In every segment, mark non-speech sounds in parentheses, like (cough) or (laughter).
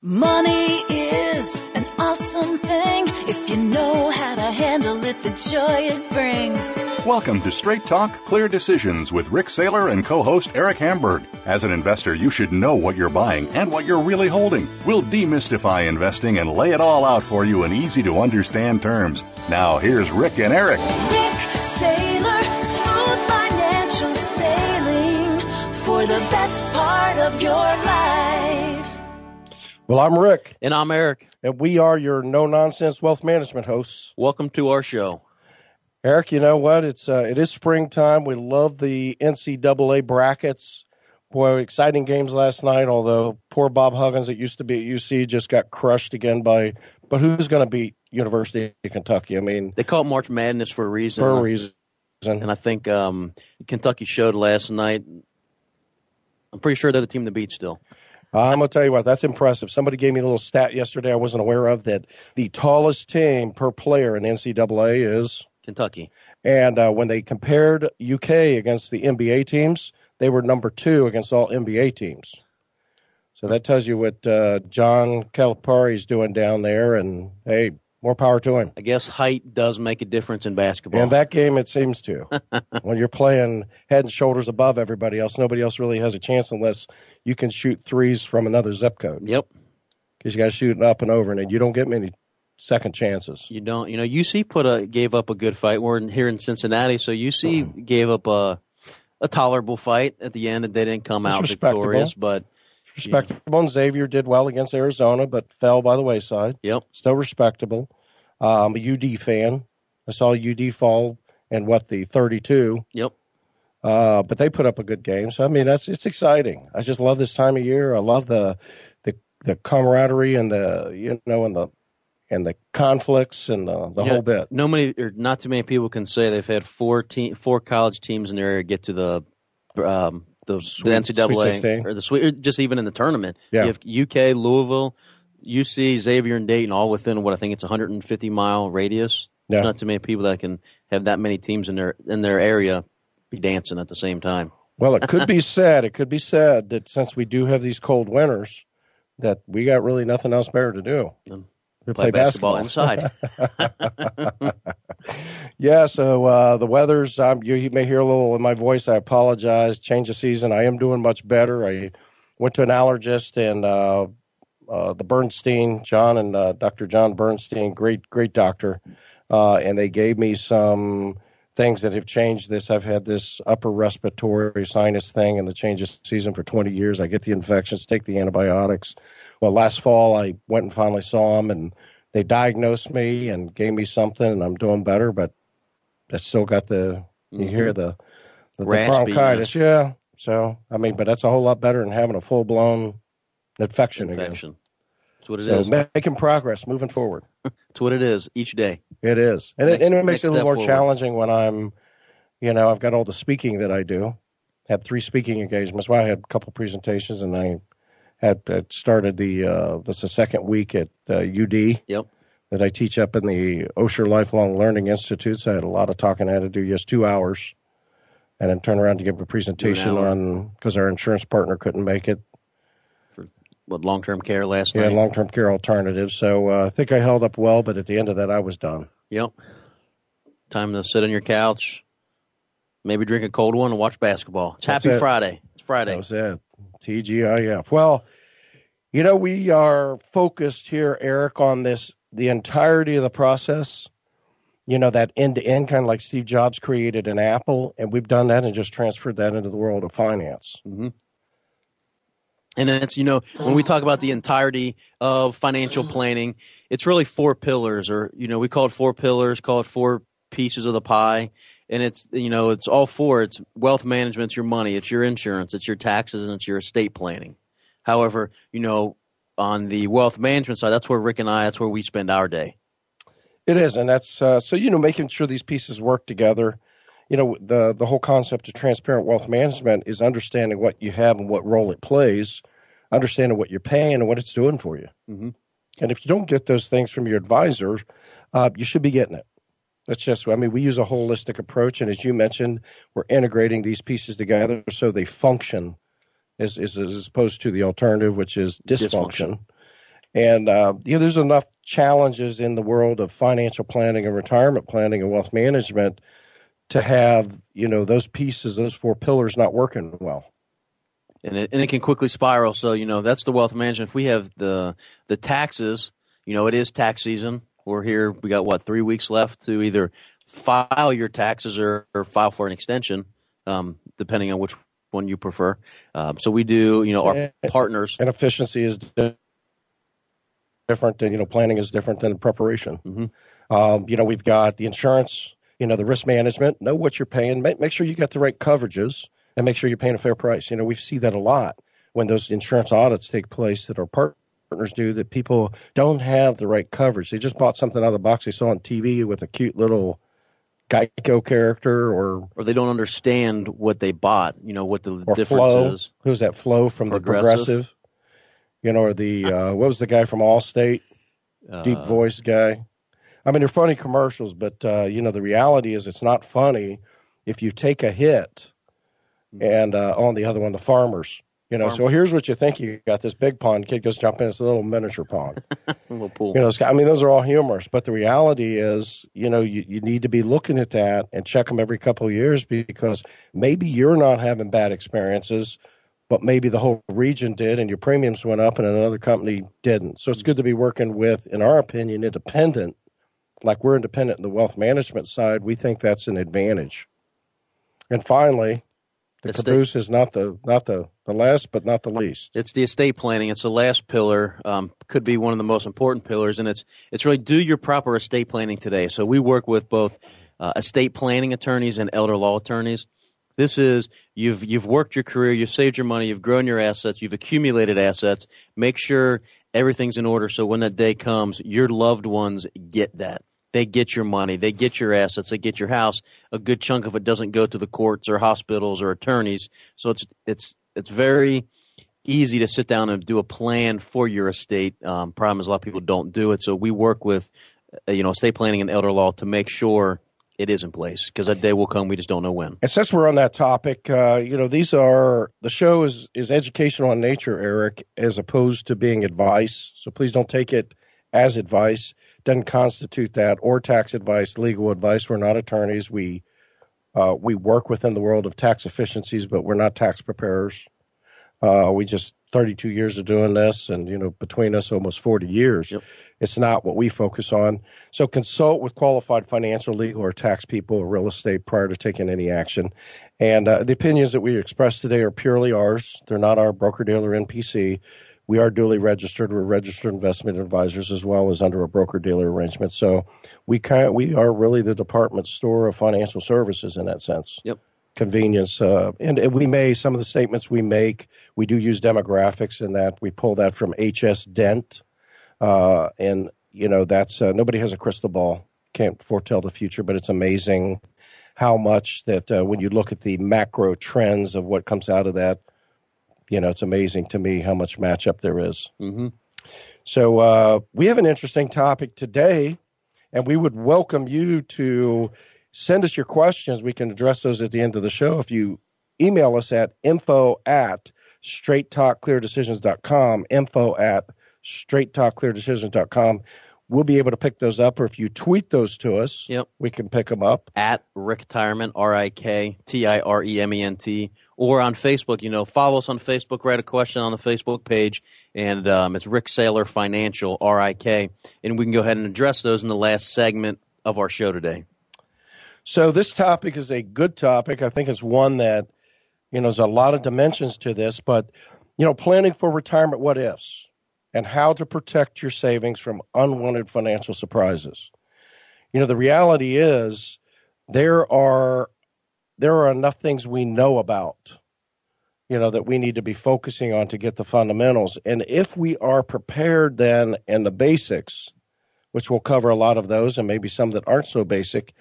Money is an awesome thing if you know how to handle it, the joy it brings. Welcome to Straight Talk Clear Decisions with Rik Saylor and co host Eric Hamburg. As an investor, you should know what you're buying and what you're really holding. We'll demystify investing and lay it all out for you in easy to understand terms. Now, here's Rik and Eric. Rik Saylor, smooth financial sailing for the best part of your life. Well, I'm Rik, And I'm Eric. and we are your no nonsense wealth management hosts. Welcome to our show. Eric, you know what? It's uh, it is springtime. We love the NCAA brackets. Boy, exciting games last night. Although poor Bob Huggins, that used to be at UC, just got crushed again by. But who's going to beat University of Kentucky? I mean, They call it March Madness for a reason. for a reason. And I think um, Kentucky showed last night. I'm pretty sure they're the team to beat still. I'm gonna tell you what, that's impressive. Somebody gave me a little stat yesterday I wasn't aware of that the tallest team per player in NCAA is Kentucky. And uh, when they compared UK against the NBA teams, they were number two against all NBA teams. So that tells you what uh, John Calipari is doing down there. And hey, more power to him. I guess height does make a difference in basketball. In that game, it seems to. (laughs) when you're playing head and shoulders above everybody else, nobody else really has a chance unless you can shoot threes from another zip code. yep. Because you got to shoot it up and over, and you don't get many second chances. You don't. You know, UC put a gave up a good fight. We're in, here in Cincinnati, so UC Uh-huh. gave up a a tolerable fight at the end. And they didn't come It's out victorious, but Respectable. And Xavier did well against Arizona, but fell by the wayside. yep. still respectable. Um, a UD fan. I saw UD fall and what the 32, Yep. uh, but they put up a good game. So I mean, that's it's exciting. I just love this time of year. I love the the the camaraderie and the you know and the and the conflicts and the, the Yeah, whole bit. No many, or not too many people can say they've had four team, four college teams in their area get to the um, the, Sweet- the NCAA Sweet or the sweet, or just even in the tournament. Yeah. You have UK, Louisville, UC, Xavier, and Dayton, all within what I think it's 150 mile radius. Yeah. There's not too many people that can have that many teams in their in their area be dancing at the same time. Well, it could be (laughs) said. It could be said that since we do have these cold winters, that we got really nothing else better to do. We Play, basketball, inside. (laughs) (laughs) Yeah, so uh, the weather's. Um, you, you may hear a little in my voice. I apologize. Change of season. I am doing much better. I went to an allergist and uh, uh, the Bernstein, John and uh, Dr. John Bernstein, great great doctor, uh, and they gave me some things that have changed this. I've had this upper respiratory sinus thing in the change of season for 20 years. I get the infections, take the antibiotics. Well, last fall I went and finally saw them, and they diagnosed me and gave me something, and I'm doing better, but I still got the you hear mm-hmm. the the, the bronchitis, yeah. So I mean, but that's a whole lot better than having a full blown infection, Infection. That's what it again. is. Making progress, moving forward. (laughs) That's what it is each day. It is, and it, and it makes it a little more forward. challenging when I'm, you know, I've got all the speaking that I do. Had three speaking engagements. Well, I had a couple presentations, and I had, had started the uh, this is the second week at uh, UD Yep. that I teach up in the Osher Lifelong Learning Institute. So I had a lot of talking I had to do, just two hours, and then turn around to give a presentation on because our insurance partner couldn't make it. For what long term care last Yeah, night? Yeah, long term care alternatives. So uh, I think I held up well, but at the end of that, I was done. Yep. Time to sit on your couch, maybe drink a cold one and watch basketball. It's That's Happy it. Friday. It's Friday. That was it. TGIF. Well, you know, we are focused here, Eric, on this the entirety of the process. You know, that end to end, kind of like Steve Jobs created an Apple, and we've done that and just transferred that into the world of finance. Mm-hmm. And it's, you know, when we talk about the entirety of financial mm. planning, it's really four pillars, or, you know, we call it four pillars, call it four pieces of the pie. And it's, you know, it's all four. It's wealth management, it's your money, it's your insurance, it's your taxes, and it's your estate planning. However, you know, on the wealth management side, that's where Rik and I, that's where we spend our day. It is, and that's uh, so you know making sure these pieces work together. You know the the whole concept of transparent wealth management is understanding what you have and what role it plays, understanding what you're paying and what it's doing for you. Mm-hmm. And if you don't get those things from your advisor, uh, you should be getting it. That's just, I mean, we use a holistic approach. And as you mentioned, we're integrating these pieces together so they function as, as, as opposed to the alternative, which is dysfunction. dysfunction. And, uh, you know, there's enough challenges in the world of financial planning and retirement planning and wealth management to have, you know, those pieces, those four pillars not working well and it, and it can quickly spiral. So you know that's the wealth management. If we have the the taxes, you know it is tax season. We're here. We got what three weeks left to either file your taxes or, or file for an extension, um, depending on which one you prefer. Um, so we do. You know our partners and efficiency is different, and you know planning is different than preparation. Mm-hmm. Um, you know we've got the insurance. You know the risk management. Know what you're paying. Make, make sure you got the right coverages and make sure you're paying a fair price. You know, we see that a lot when those insurance audits take place that our partners do that people don't have the right coverage. They just bought something out of the box they saw on TV with a cute little Geico character or or they don't understand what they bought, you know, what the difference Flo. is. Who's that Flo from progressive. the progressive? You know, or the uh, what was the guy from Allstate? Uh, Deep voice guy. I mean, they're funny commercials, but uh, you know, the reality is it's not funny if you take a hit and uh, on the other one, the farmers. You know, so here's what you think you got this big pond. Kid goes jump in. It's a little miniature pond. (laughs) little pool. You know, I mean, those are all humorous, but the reality is, you know, you, you need to be looking at that and check them every couple of years because maybe you're not having bad experiences, but maybe the whole region did and your premiums went up and another company didn't. So it's good to be working with, in our opinion, independent. Like we're independent in the wealth management side, we think that's an advantage. And finally, the estate. caboose is not the not the the last, but not the least. It's the estate planning. It's the last pillar. Um, could be one of the most important pillars, and it's it's really do your proper estate planning today. So we work with both uh, estate planning attorneys and elder law attorneys. This is you've you've worked your career, you've saved your money, you've grown your assets, you've accumulated assets. Make sure everything's in order so when that day comes, your loved ones get that they get your money, they get your assets, they get your house. A good chunk of it doesn't go to the courts or hospitals or attorneys. So it's it's it's very easy to sit down and do a plan for your estate. Um, problem is a lot of people don't do it. So we work with uh, you know estate planning and elder law to make sure it is in place because that day will come. We just don't know when. And since we're on that topic, uh, you know, these are the show is is educational in nature, Eric, as opposed to being advice. So please don't take it as advice doesn't constitute that or tax advice, legal advice. We're not attorneys. We uh, we work within the world of tax efficiencies, but we're not tax preparers. Uh, we just 32 years of doing this, and you know, between us, almost 40 years. Yep. It's not what we focus on. So consult with qualified financial, legal, or tax people or real estate prior to taking any action. And uh, the opinions that we express today are purely ours. They're not our broker dealer NPC. We are duly registered. We're registered investment advisors as well as under a broker dealer arrangement. So we kind we are really the department store of financial services in that sense. Yep. Convenience, uh, and, and we may some of the statements we make. We do use demographics in that we pull that from HS Dent, uh, and you know that's uh, nobody has a crystal ball, can't foretell the future, but it's amazing how much that uh, when you look at the macro trends of what comes out of that, you know, it's amazing to me how much matchup there is. Mm-hmm. So uh, we have an interesting topic today, and we would welcome you to send us your questions. We can address those at the end of the show. If you email us at info at straighttalkcleardecisions.com, info at straighttalkcleardecisions.com. We'll be able to pick those up, or if you tweet those to us, yep. we can pick them up. At Riktirement, R I K T I R E M E N T, or on Facebook. You know, follow us on Facebook, write a question on the Facebook page, and um, it's Rik Saylor Financial, R I K, and we can go ahead and address those in the last segment of our show today. So this topic is a good topic. I think it's one that you know there's a lot of dimensions to this, but you know, planning for retirement, what ifs, and how to protect your savings from unwanted financial surprises. You know, the reality is there are there are enough things we know about you know, that we need to be focusing on to get the fundamentals. And if we are prepared then in the basics, which will cover a lot of those and maybe some that aren't so basic,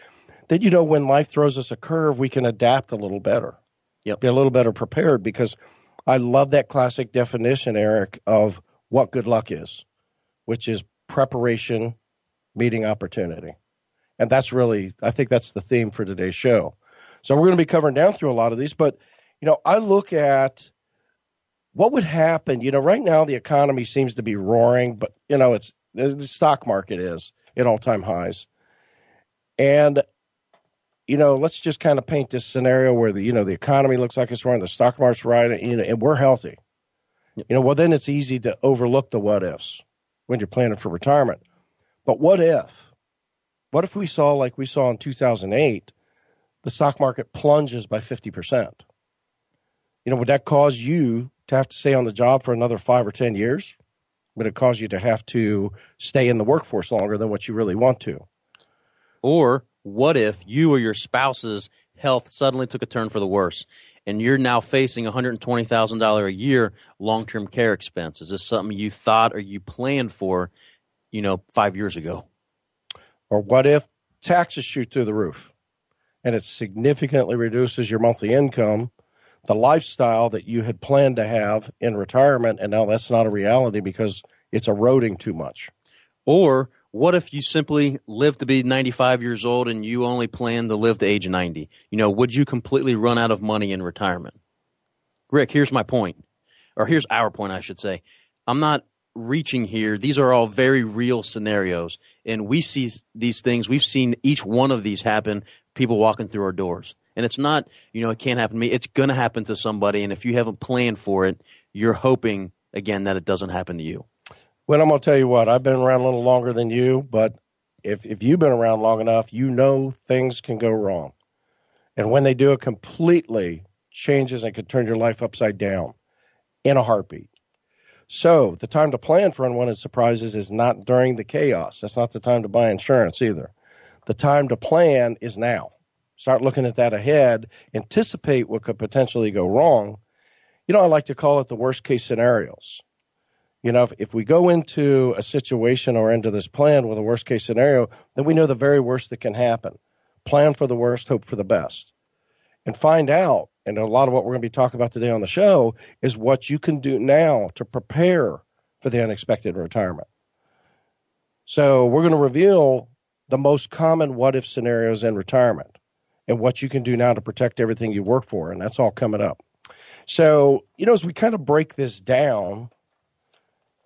then you know when life throws us a curve, we can adapt a little better. Yep. Be a little better prepared because I love that classic definition, Eric, of what good luck is, which is preparation meeting opportunity. And that's really, I think that's the theme for today's show. So we're going to be covering down through a lot of these, but you know, I look at what would happen. You know, right now the economy seems to be roaring, but you know, it's the stock market is at all time highs, and you know, let's just kind of paint this scenario where the you know the economy looks like it's roaring, the stock market's right, you know, and we're healthy. You know, well then it's easy to overlook the what ifs when you're planning for retirement. But what if? What if we saw like we saw in 2008, the stock market plunges by 50 percent? you know, would that cause you to have to stay on the job for another five or 10 years? Would it cause you to have to stay in the workforce longer than what you really want to? Or what if you or your spouse's health suddenly took a turn for the worse and you're now facing $120,000 a year long term care expense? Is this something you thought or you planned for, you know, five years ago? Or what if taxes shoot through the roof and it significantly reduces your monthly income the lifestyle that you had planned to have in retirement, and now that's not a reality because it's eroding too much. Or what if you simply live to be 95 years old and you only plan to live to age 90? You know, would you completely run out of money in retirement? Rik, here's my point, or here's our point, I should say. I'm not reaching here. These are all very real scenarios, and we see these things. We've seen each one of these happen. People walking through our doors. And it's not, you know, it can't happen to me. It's going to happen to somebody. And if you haven't planned for it, you're hoping, again, that it doesn't happen to you. Well, I'm going to tell you what, I've been around a little longer than you, but if, if you've been around long enough, you know things can go wrong. And when they do, it completely changes and can turn your life upside down in a heartbeat. So the time to plan for unwanted surprises is not during the chaos. That's not the time to buy insurance either. The time to plan is now start looking at that ahead, anticipate what could potentially go wrong. You know, I like to call it the worst case scenarios. You know, if, if we go into a situation or into this plan with a worst case scenario, then we know the very worst that can happen. Plan for the worst, hope for the best. And find out, and a lot of what we're going to be talking about today on the show is what you can do now to prepare for the unexpected retirement. So, we're going to reveal the most common what if scenarios in retirement and what you can do now to protect everything you work for. And that's all coming up. So, you know, as we kind of break this down,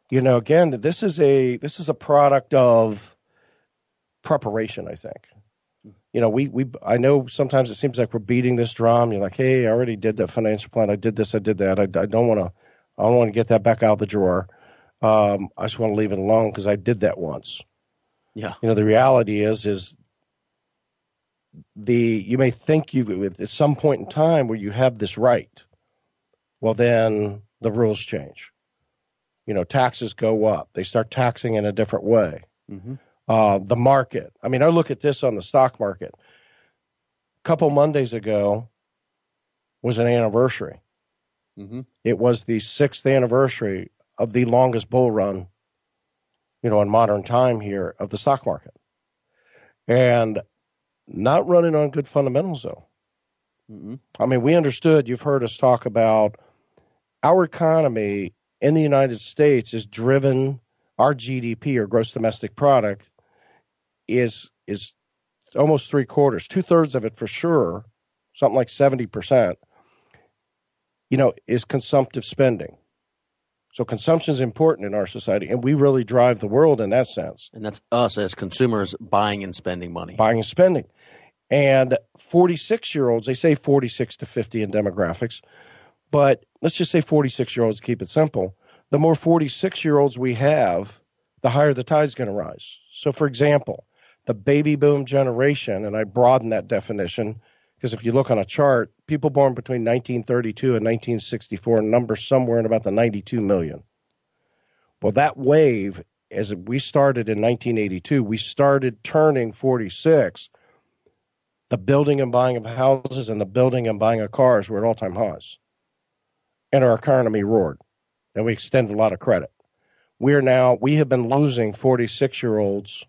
you know, again, this is a this is a product of preparation, I think. You know, we we I know sometimes it seems like we're beating this drum. You're like, hey, I already did that financial plan. I did this. I did that. I, I don't want to. I don't want to get that back out of the drawer. Um, I just want to leave it alone because I did that once. Yeah. You know, the reality is is the you may think you at some point in time where you have this right well then the rules change you know taxes go up they start taxing in a different way mm-hmm. Uh, the market i mean i look at this on the stock market a couple mondays ago was an anniversary mm-hmm. it was the sixth anniversary of the longest bull run you know in modern time here of the stock market and not running on good fundamentals, though. Mm-hmm. I mean, we understood, you've heard us talk about our economy in the United States is driven, our GDP or gross domestic product is is almost three quarters, two thirds of it for sure, something like 70%, you know, is consumptive spending. So consumption is important in our society, and we really drive the world in that sense. And that's us as consumers buying and spending money. Buying and spending. And 46 year olds, they say 46 to 50 in demographics, but let's just say 46 year olds, keep it simple. The more 46 year olds we have, the higher the tide's going to rise. So, for example, the baby boom generation, and I broaden that definition because if you look on a chart, people born between 1932 and 1964 number somewhere in about the 92 million. Well, that wave, as we started in 1982, we started turning 46. The building and buying of houses and the building and buying of cars were at all time highs. and our economy roared, and we extended a lot of credit. We are now we have been losing 46 year olds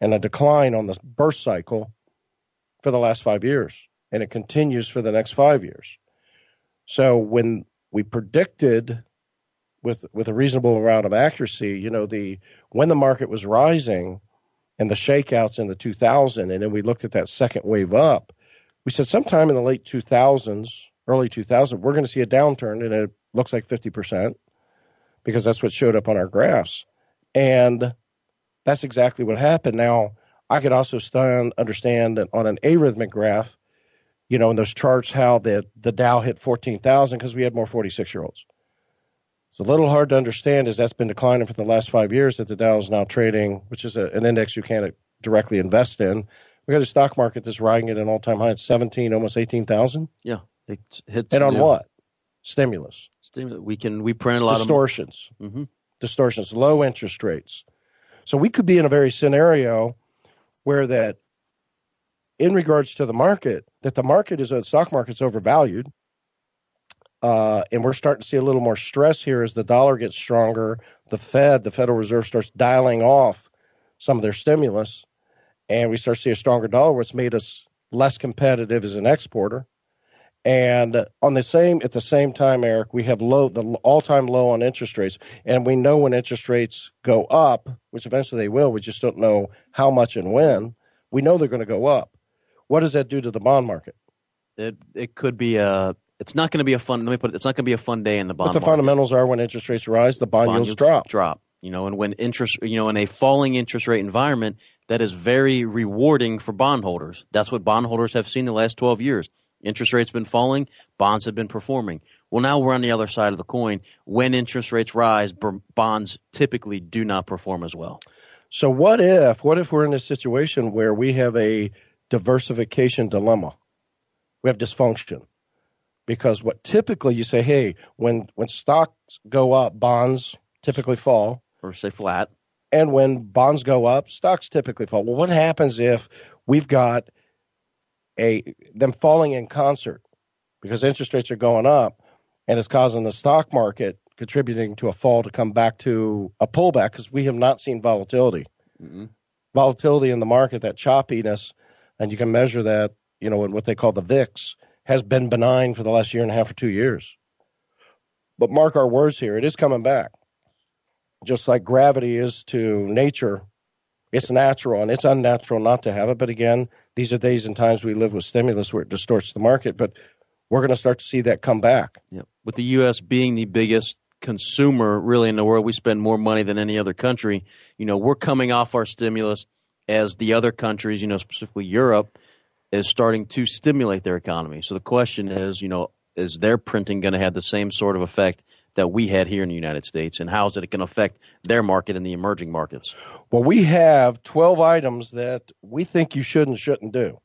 and a decline on the birth cycle for the last five years, and it continues for the next five years. So when we predicted with with a reasonable amount of accuracy, you know, the when the market was rising and the shakeouts in the 2000, and then we looked at that second wave up, we said sometime in the late 2000s, early 2000, we're going to see a downturn, and it looks like 50% because that's what showed up on our graphs, and that's exactly what happened. Now, I could also stand, understand on an arithmetic graph, you know, in those charts how the the Dow hit 14,000 because we had more 46 year olds. It's a little hard to understand as that's been declining for the last five years that the Dow is now trading, which is a, an index you can't directly invest in. We got a stock market that's riding at an all time high at 17, almost 18,000. Yeah. It hits, and on what? Stimulus. Stimulus. We can, we print a lot distortions. of mm-hmm. Distortions, low interest rates. So we could be in a very scenario where that in regards to the market, that the market is a stock market's overvalued uh, and we're starting to see a little more stress here as the dollar gets stronger. The Fed, the Federal Reserve, starts dialing off some of their stimulus, and we start to see a stronger dollar, which made us less competitive as an exporter. And on the same at the same time, Eric, we have low the all time low on interest rates, and we know when interest rates go up, which eventually they will. We just don't know how much and when. We know they're going to go up. What does that do to the bond market? It it could be a it's not going to be a fun. Let me put it. It's not going to be a fun day in the bond. But the market. fundamentals are when interest rates rise, the bond, bond yields, drop. Drop. You know, and when interest, you know, in a falling interest rate environment, that is very rewarding for bondholders. That's what bondholders have seen the last twelve years. Interest rates have been falling, bonds have been performing. Well, now we're on the other side of the coin. When interest rates rise, bonds typically do not perform as well. So, what if? What if we're in a situation where we have a diversification dilemma? We have dysfunction because what typically you say, hey, when when stocks go up, bonds typically fall, or say flat, and when bonds go up, stocks typically fall. Well, what happens if we've got a them falling in concert because interest rates are going up, and it's causing the stock market contributing to a fall to come back to a pullback because we have not seen volatility. Mm-hmm. Volatility in the market, that choppiness, and you can measure that, you know, in what they call the VIX has been benign for the last year and a half or two years. But mark our words here, it is coming back. Just like gravity is to nature, it's natural and it's unnatural not to have it. But again, these are days and times we live with stimulus where it distorts the market. But we're going to start to see that come back. Yeah. With the U.S. being the biggest consumer really in the world, we spend more money than any other country. You know, we're coming off our stimulus as the other countries, you know, specifically Europe, is starting to stimulate their economy. So the question is, you know, is their printing going to have the same sort of effect that we had here in the United States, and how is it going to affect their market in the emerging markets? Well, we have twelve items that we think you should and shouldn't do,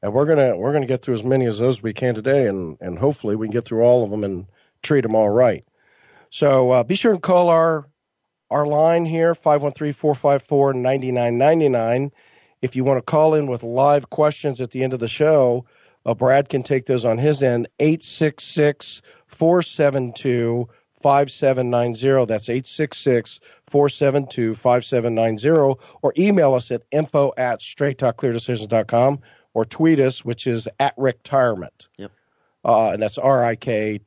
and we're gonna we're gonna get through as many of those as we can today, and and hopefully we can get through all of them and treat them all right. So uh, be sure and call our our line here 513-454-9999 if you want to call in with live questions at the end of the show, uh, Brad can take those on his end. 866 472 5790. That's 866 472 5790. Or email us at info at straighttalkcleardecisions.com or tweet us, which is at Riktirement. Yep. Uh, and that's R I K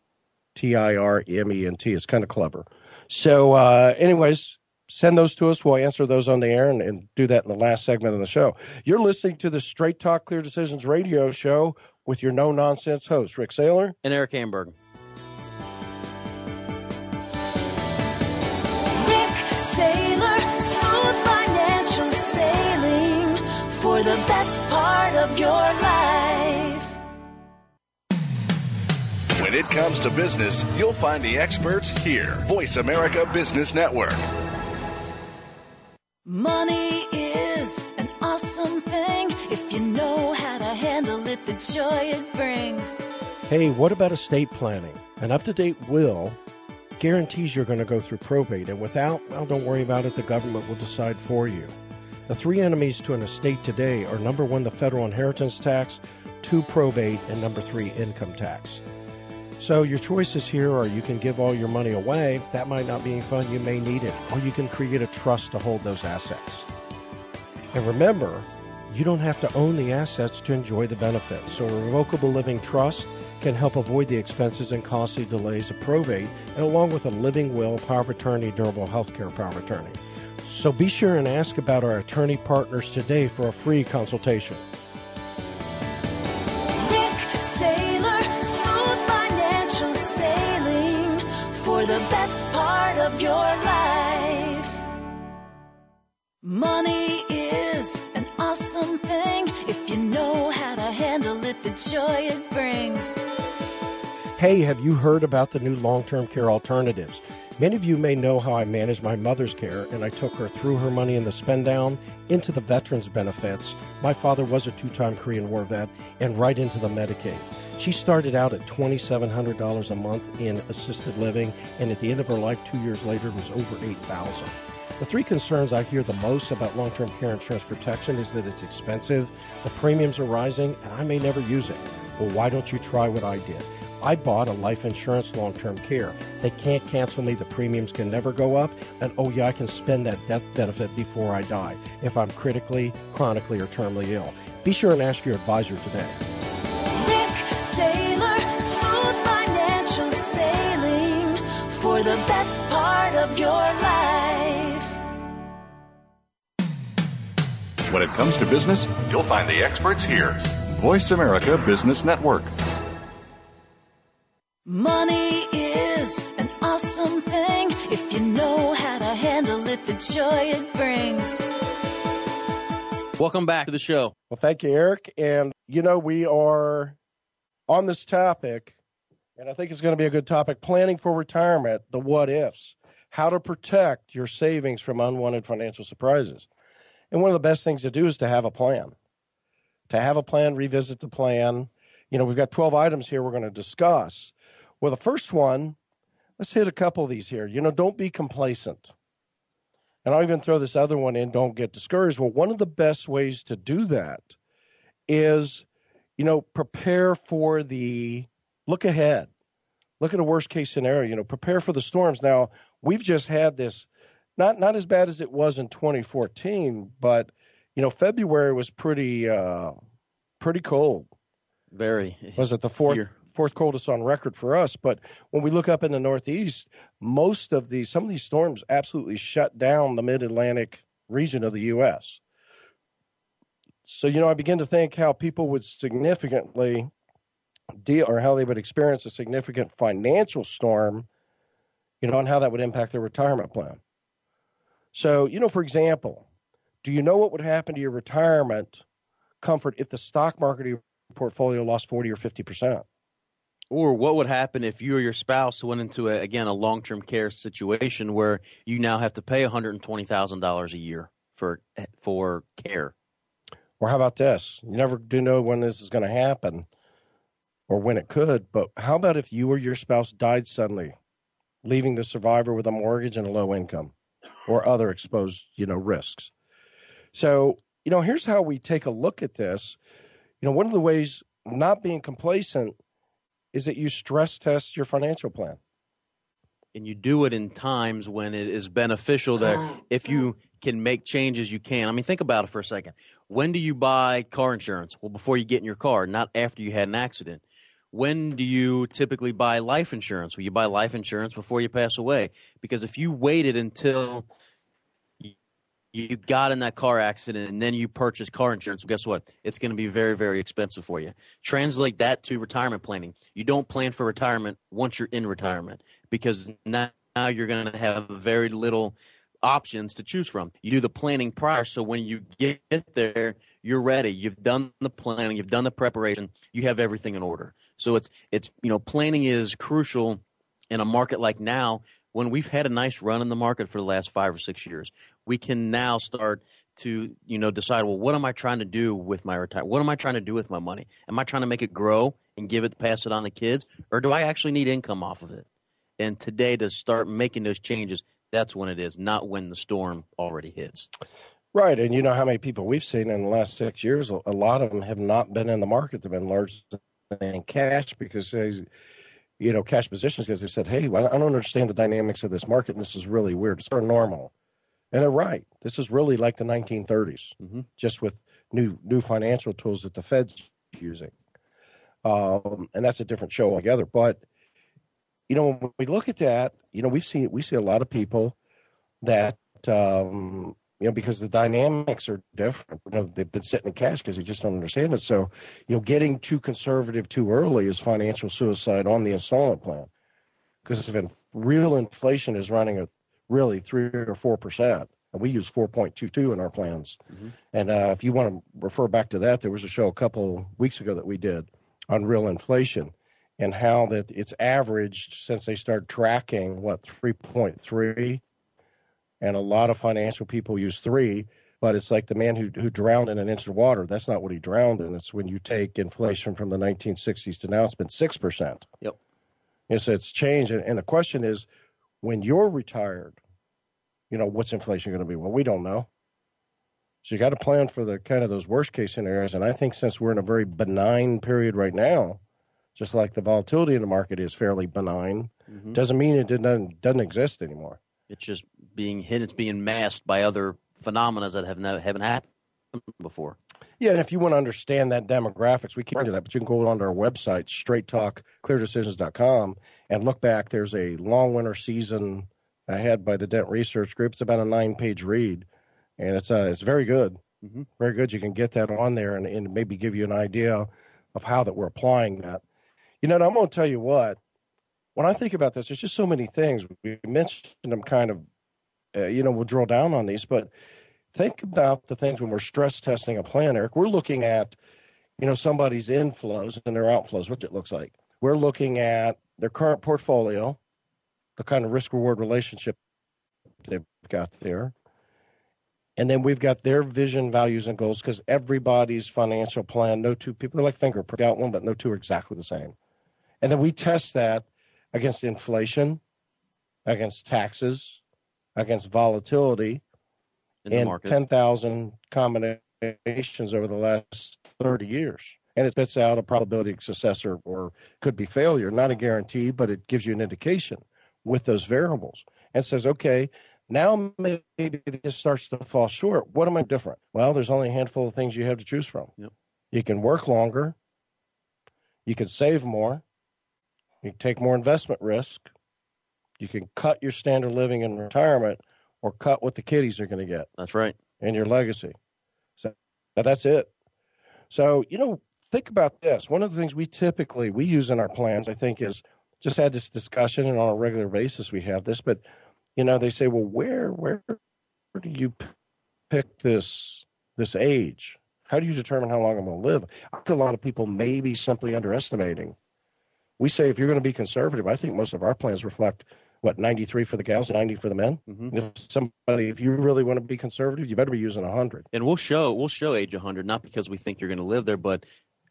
T I R M E N T. It's kind of clever. So, uh, anyways, send those to us. We'll answer those on the air and, and, do that in the last segment of the show. You're listening to the Straight Talk Clear Decisions radio show with your no nonsense host, Rik Saylor and Eric Hamburg. The best part of your life. When it comes to business, you'll find the experts here. Voice America Business Network. Money is an awesome thing if you know how to handle it, the joy it brings. Hey, what about estate planning? An up to date will guarantees you're going to go through probate, and without, well, don't worry about it, the government will decide for you. The three enemies to an estate today are number one, the federal inheritance tax, two, probate, and number three, income tax. So your choices here are you can give all your money away. That might not be any fun. You may need it. Or you can create a trust to hold those assets. And remember, you don't have to own the assets to enjoy the benefits. So a revocable living trust can help avoid the expenses and costly delays of probate, and along with a living will, power of attorney, durable health care power of attorney. So be sure and ask about our attorney partners today for a free consultation. Rik Saylor, smooth financial sailing for the best part of your life. Money is an awesome thing if you know how to handle it, the joy it brings. Hey, have you heard about the new long term care alternatives? Many of you may know how I managed my mother's care, and I took her through her money in the spend down into the veterans benefits. My father was a two time Korean War vet, and right into the Medicaid. She started out at $2,700 a month in assisted living, and at the end of her life, two years later, was over $8,000. the three concerns I hear the most about long term care insurance protection is that it's expensive, the premiums are rising, and I may never use it. Well, why don't you try what I did? I bought a life insurance long term care. They can't cancel me, the premiums can never go up, and oh, yeah, I can spend that death benefit before I die if I'm critically, chronically, or terminally ill. Be sure and ask your advisor today. Rik Saylor, smooth financial sailing for the best part of your life. When it comes to business, you'll find the experts here. Voice America Business Network. Money is an awesome thing if you know how to handle it, the joy it brings. Welcome back to the show. Well, thank you, Eric. And, you know, we are on this topic, and I think it's going to be a good topic planning for retirement, the what ifs, how to protect your savings from unwanted financial surprises. And one of the best things to do is to have a plan. To have a plan, revisit the plan. You know, we've got 12 items here we're going to discuss. Well, the first one, let's hit a couple of these here. You know, don't be complacent. And I'll even throw this other one in don't get discouraged. Well, one of the best ways to do that is, you know, prepare for the look ahead. Look at a worst case scenario, you know, prepare for the storms. Now, we've just had this not not as bad as it was in 2014, but you know February was pretty uh, pretty cold. Very. Was it the fourth Here. Fourth coldest on record for us? But when we look up in the Northeast, most of these some of these storms absolutely shut down the Mid Atlantic region of the U.S. So you know, I begin to think how people would significantly deal or how they would experience a significant financial storm, you know, and how that would impact their retirement plan. So, you know, for example, do you know what would happen to your retirement comfort if the stock market portfolio lost 40 or 50%? Or what would happen if you or your spouse went into, a, again, a long term care situation where you now have to pay $120,000 a year for, eh, for care? Or how about this? You never do know when this is going to happen or when it could, but how about if you or your spouse died suddenly, leaving the survivor with a mortgage and a low income? or other exposed, you know, risks. So, you know, here's how we take a look at this. You know, one of the ways not being complacent is that you stress test your financial plan. And you do it in times when it is beneficial that uh-huh. if you can make changes, you can. I mean, think about it for a second. When do you buy car insurance? Well, before you get in your car, not after you had an accident when do you typically buy life insurance? Well, you buy life insurance before you pass away. Because if you waited until you got in that car accident and then you purchase car insurance, well, guess what? It's going to be very, very expensive for you. Translate that to retirement planning. You don't plan for retirement once you're in retirement because now you're going to have very little options to choose from. You do the planning prior, so when you get there, you're ready. You've done the planning, you've done the preparation, you have everything in order. So it's it's you know planning is crucial in a market like now when we've had a nice run in the market for the last five or six years. We can now start to you know decide well what am I trying to do with my retirement? What am I trying to do with my money? Am I trying to make it grow and give it pass it on to kids, or do I actually need income off of it? And today to start making those changes, that's when it is, not when the storm already hits. Right, and you know how many people we've seen in the last six years. A lot of them have not been in the market; they've been largely in cash because you know, cash positions because they said, "Hey, I don't understand the dynamics of this market, and this is really weird. It's not normal." And they're right. This is really like the 1930s, mm-hmm. just with new new financial tools that the Fed's using. Um, and that's a different show altogether. But you know, when we look at that, you know, we've seen we see a lot of people that um, you know because the dynamics are different. You know, they've been sitting in cash because they just don't understand it. So, you know, getting too conservative too early is financial suicide on the installment plan because if real inflation is running at really three or four percent, and we use four point two two in our plans. Mm-hmm. And uh, if you want to refer back to that, there was a show a couple weeks ago that we did on real inflation and how that it's averaged since they start tracking what 3.3 and a lot of financial people use 3 but it's like the man who, who drowned in an inch of water. That's not what he drowned in. It's when you take inflation from the 1960s to now it's been 6% yep. And so it's changed. And, and the question is when you're retired you know what's inflation going to be? Well we don't know. So you got to plan for the kind of those worst case scenarios. And i think since we're in a very benign period right now just like the volatility in the market is fairly benign, mm-hmm. doesn't mean it doesn't doesn't exist anymore. It's just being hit. It's being masked by other phenomena that have never haven't happened before. Yeah, and if you want to understand that demographics, we can't do that, but you can go onto our website, straighttalkcleardecisions.com, and look back. There's a long winter season ahead by the Dent Research Group. It's about a nine page read, and it's uh, it's very good. Mm-hmm. Very good. You can get that on there and, and maybe give you an idea of how that we're applying that. You know, I'm going to tell you what. When I think about this, there's just so many things. We mentioned them kind of, uh, you know, we'll drill down on these, but think about the things when we're stress testing a plan, Eric. We're looking at, you know, somebody's inflows and their outflows, what it looks like. We're looking at their current portfolio, the kind of risk reward relationship they've got there. And then we've got their vision, values, and goals because everybody's financial plan, no two people, are like fingerprint, got one, but no two are exactly the same. And then we test that against inflation, against taxes, against volatility, In and 10,000 combinations over the last 30 years. And it spits out a probability of success or, or could be failure. Not a guarantee, but it gives you an indication with those variables and says, okay, now maybe this starts to fall short. What am I different? Well, there's only a handful of things you have to choose from. Yep. You can work longer, you can save more, you can take more investment risk. You can cut your standard living in retirement or cut what the kiddies are going to get. That's right. And your legacy. So that's it. So, you know, think about this. One of the things we typically we use in our plans, I think, is just had this discussion and on a regular basis we have this, but you know, they say, well, where where do you pick this this age? How do you determine how long I'm going to live? I think a lot of people may be simply underestimating we say if you're going to be conservative, I think most of our plans reflect what 93 for the gals, 90 for the men. Mm-hmm. If somebody, if you really want to be conservative, you better be using 100. And we'll show we'll show age 100 not because we think you're going to live there, but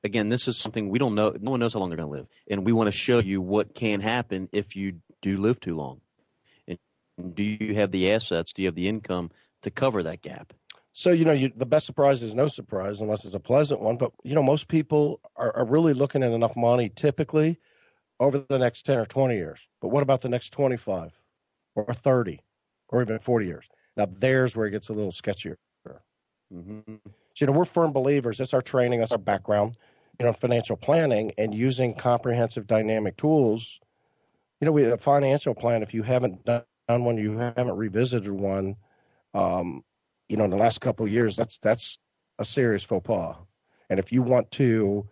again, this is something we don't know. No one knows how long they're going to live, and we want to show you what can happen if you do live too long. And do you have the assets? Do you have the income to cover that gap? So you know, you, the best surprise is no surprise unless it's a pleasant one. But you know, most people are, are really looking at enough money typically over the next 10 or 20 years. But what about the next 25 or 30 or even 40 years? Now, there's where it gets a little sketchier. Mm-hmm. So, you know, we're firm believers. That's our training, that's our background, you know, financial planning and using comprehensive dynamic tools. You know, we a financial plan, if you haven't done one, you haven't revisited one, um, you know, in the last couple of years, that's that's a serious faux pas. And if you want to,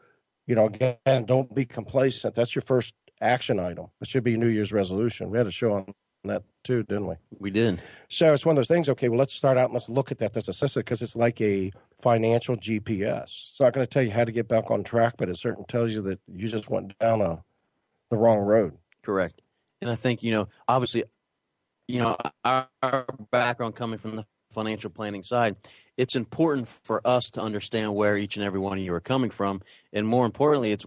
you know, again, don't be complacent. That's your first action item. It should be New Year's resolution. We had a show on that too, didn't we? We did. So it's one of those things. Okay, well, let's start out and let's look at that. That's a system because it's like a financial GPS. It's not going to tell you how to get back on track, but it certainly tells you that you just went down a the wrong road. Correct. And I think you know, obviously, you know, our, our background coming from the financial planning side, it's important for us to understand where each and every one of you are coming from, and more importantly, it's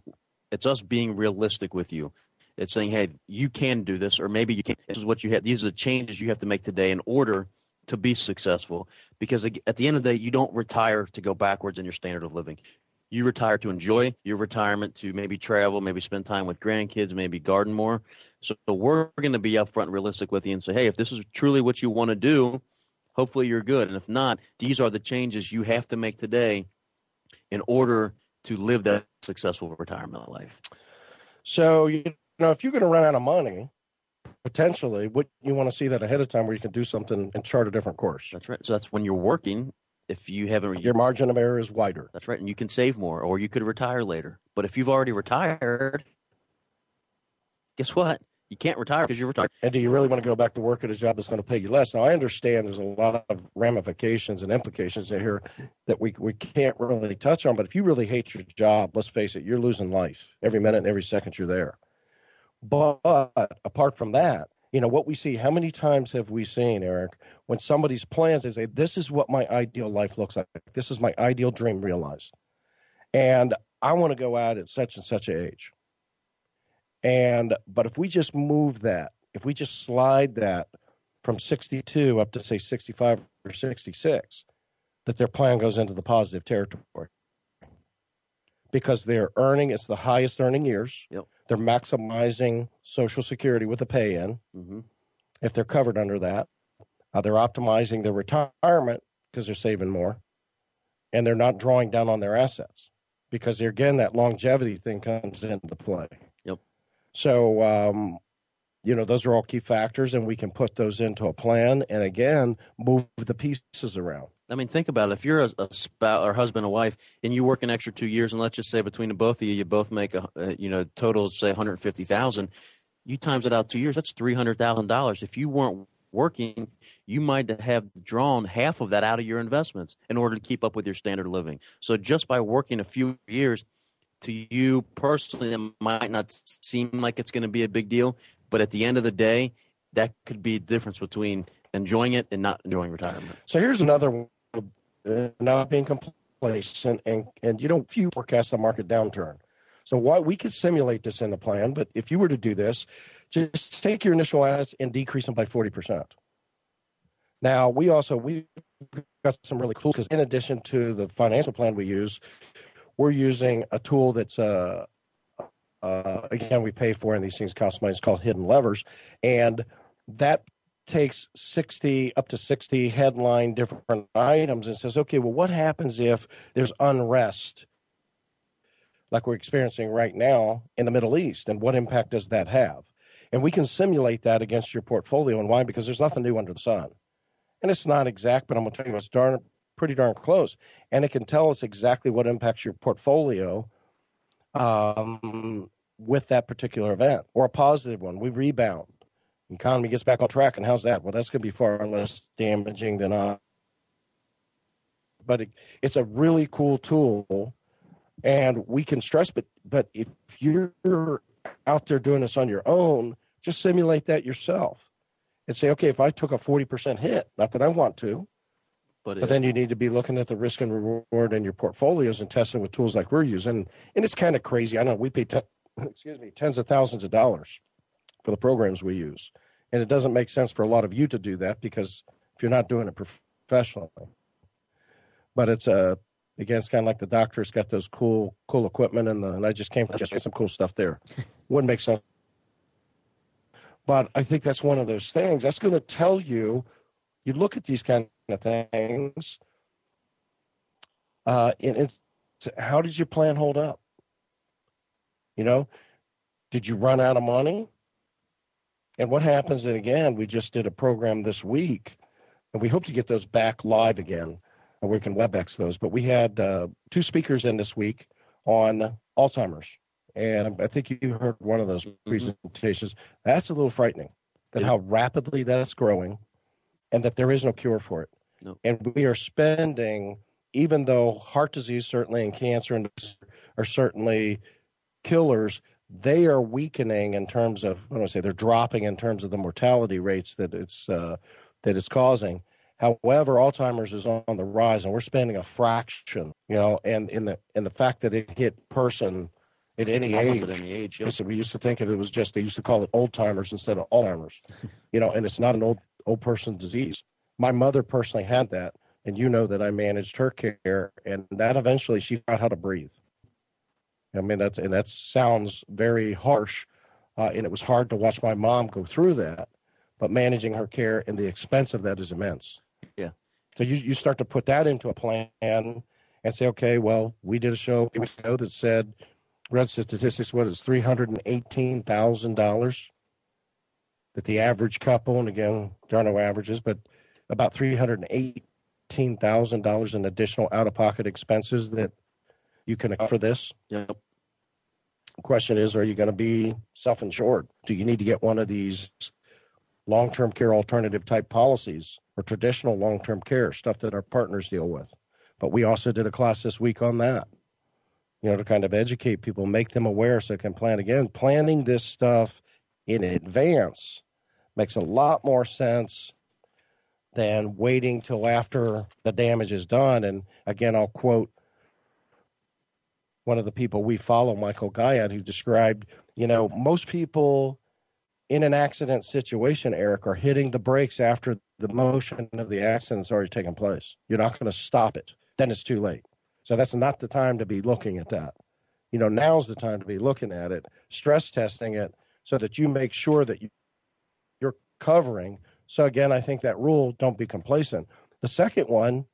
it's us being realistic with you. It's saying, hey, you can do this, or maybe you can't. This is what you have. These are the changes you have to make today in order to be successful. Because at the end of the day, you don't retire to go backwards in your standard of living. you retire to enjoy your retirement, to maybe travel, maybe spend time with grandkids, maybe garden more. So we're going to be upfront and realistic with you and say, hey, if this is truly what you want to do, hopefully you're good. And if not, these are the changes you have to make today in order to live that successful retirement life. So, you know, if you're going to run out of money, potentially, what you want to see that ahead of time where you can do something and chart a different course. That's right. So that's when you're working. If you haven't, your margin of error is wider. That's right, and you can save more, or you could retire later. But if you've already retired, guess what? You can't retire because you're retired. And do you really want to go back to work at a job that's going to pay you less? Now, I understand there's a lot of ramifications and implications here that we, we can't really touch on. But if you really hate your job, let's face it, you're losing life every minute and every second you're there. But apart from that, you know what we see how many times have we seen eric when somebody's plans they say this is what my ideal life looks like this is my ideal dream realized and i want to go out at such and such an age and but if we just move that if we just slide that from 62 up to say 65 or 66 that their plan goes into the positive territory. Because they're earning it's the highest earning years. Yep. they're maximizing social security with a pay in mm-hmm. if they're covered under that uh, they're optimizing their retirement because they're saving more. And they're not drawing down on their assets. Because again that longevity thing comes into play so, um, you know, those are all key factors, and we can put those into a plan and again move the pieces around. I mean, think about it. If you're a, a spouse or husband and wife, and you work an extra two years, and let's just say between the both of you, you both make a, a you know total say 150,000. You times it out two years, that's three hundred thousand dollars. If you weren't working, you might have drawn half of that out of your investments in order to keep up with your standard of living. So just by working a few years, to you personally, it might not seem like it's going to be a big deal, but at the end of the day, that could be the difference between enjoying it and not enjoying retirement. So here's another one, uh, not being complacent, and and you don't you forecast the market downturn. So why we could simulate this in the plan, but if you were to do this, just take your initial assets and decrease them by forty percent. Now we also we got some really cool because in addition to the financial plan we use, we're using a tool that's uh, uh, again we pay for and these things cost money. It's called HiddenLevers, and that takes 60 up to 60 headline different items and says okay well what happens if there's unrest like we're experiencing right now in the middle east? And what impact does that have? And we can simulate that against your portfolio. And why? Because there's nothing new under the sun. And it's not exact but i'm going to tell you it's darn pretty darn close, and it can tell us exactly what impacts your portfolio um, with that particular event or a positive one. We rebound, economy gets back on track, and how's that? Well, that's going to be far less damaging than uh. But it, it's a really cool tool, and we can stress. But but if you're out there doing this on your own, just simulate that yourself and say, okay, if I took a forty percent hit, not that I want to, but, but then you need to be looking at the risk and reward in your portfolios and testing with tools like we're using. And it's kind of crazy. I know we pay, (laughs) excuse me, tens of thousands of dollars for the programs we use. And it doesn't make sense for a lot of you to do that because if you're not doing it professionally. But it's a, uh, again, it's kind of like the doctor's got those cool, cool equipment and, the, and I just came from just some cool stuff there. Wouldn't make sense. But I think that's one of those things that's going to tell you, you look at these kind of things. Uh, and it's how did your plan hold up? You know, did you run out of money? And what happens? And again, we just did a program this week, and we hope to get those back live again, and we can WebEx those. But we had uh, two speakers in this week on Alzheimer's, and I think you heard one of those mm-hmm. presentations. That's a little frightening. That yeah. how rapidly that's growing, and that there is no cure for it. No. And we are spending, even though heart disease certainly and cancer are certainly killers, they are weakening in terms of what do I say? They're dropping in terms of the mortality rates that it's uh, that it's causing. However, Alzheimer's is on the rise, and we're spending a fraction. You know, and in the in the fact that it hit person at any Almost age. At any age, yep. we used to think it was just they used to call it old timers instead of Alzheimer's. you know, and it's not an old old person disease. My mother personally had that and you know that I managed her care, and that eventually she found how to breathe. I mean, that's and that sounds very harsh, uh, and it was hard to watch my mom go through that. But managing her care and the expense of that is immense. Yeah. So you you start to put that into a plan and say, okay, well, we did a show a week ago that said, read statistics, what is three hundred and eighteen thousand dollars that the average couple, and again, there are no averages, but about three hundred and eighteen thousand dollars in additional out of pocket expenses that you can for this. Yep. Question is, are you going to be self insured? Do you need to get one of these long term care alternative type policies or traditional long term care stuff that our partners deal with? But we also did a class this week on that, you know, to kind of educate people, make them aware so they can plan again. Planning this stuff in advance makes a lot more sense than waiting till after the damage is done. And again, I'll quote one of the people we follow, Michael Guyot, who described, you know, most people in an accident situation, Eric, are hitting the brakes after the motion of the accident's already taken place. You're not going to stop it. Then it's too late. So that's not the time to be looking at that. You know, now's the time to be looking at it, stress testing it so that you make sure that covering. So again, I think that rule, don't be complacent. The second one,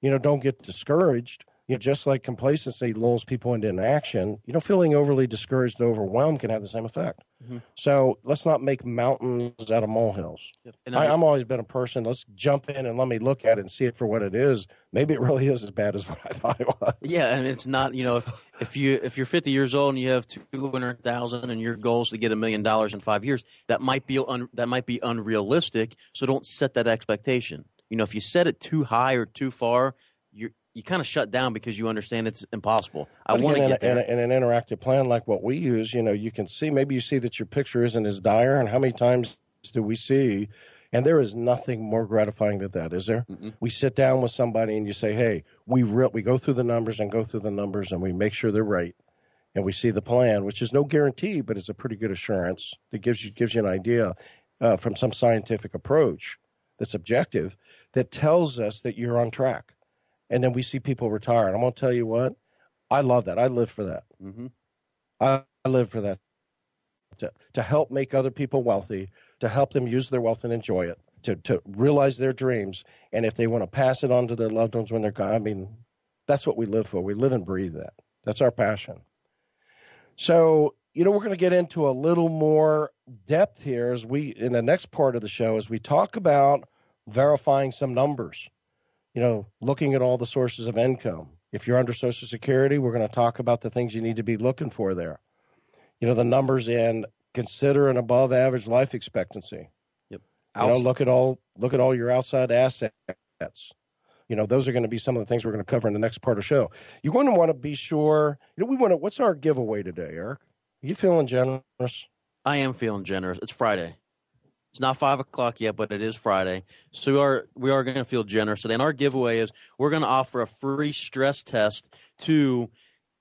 you know, don't get discouraged you know, just like complacency lulls people into inaction, you know, feeling overly discouraged and overwhelmed can have the same effect. Mm-hmm. So let's not make mountains out of molehills. Yep. And I, am always been a person. Let's jump in and let me look at it and see it for what it is. Maybe it really is as bad as (laughs) what I thought it was. Yeah, and it's not. You know, if if you if you're 50 years old and you have 200,000 and your goal is to get a million dollars in five years, that might be un, that might be unrealistic. So don't set that expectation. You know, if you set it too high or too far, you kind of shut down because you understand it's impossible. I want to get there. In, in, an interactive plan like what we use, you know, you can see maybe you see that your picture isn't as dire, and how many times do we see? And there is nothing more gratifying than that, is there? Mm-mm. We sit down with somebody and you say, "Hey, we re- we go through the numbers and go through the numbers and we make sure they're right." And we see the plan, which is no guarantee, but it's a pretty good assurance that gives you gives you an idea uh, from some scientific approach that's objective that tells us that you're on track and then we see people retire. And I'm going to tell you what, I love that. I live for that. Mm-hmm. I, I live for that. To, to help make other people wealthy, to help them use their wealth and enjoy it, to, to realize their dreams. And if they want to pass it on to their loved ones when they're gone, I mean, that's what we live for. We live and breathe that. That's our passion. So, you know, we're going to get into a little more depth here as we, in the next part of the show, as we talk about verifying some numbers you know, looking at all the sources of income. If you're under Social Security, we're going to talk about the things you need to be looking for there. You know, the numbers in consider an above average life expectancy. Yep. You know, look at all look at all your outside assets. You know, those are going to be some of the things we're going to cover in the next part of the show. You're going to want to be sure. You know, we want to. What's our giveaway today, Eric? Are you feeling generous? I am feeling generous. It's Friday. It's not five o'clock yet, but it is Friday, so we are we are going to feel generous today. And our giveaway is we're going to offer a free stress test to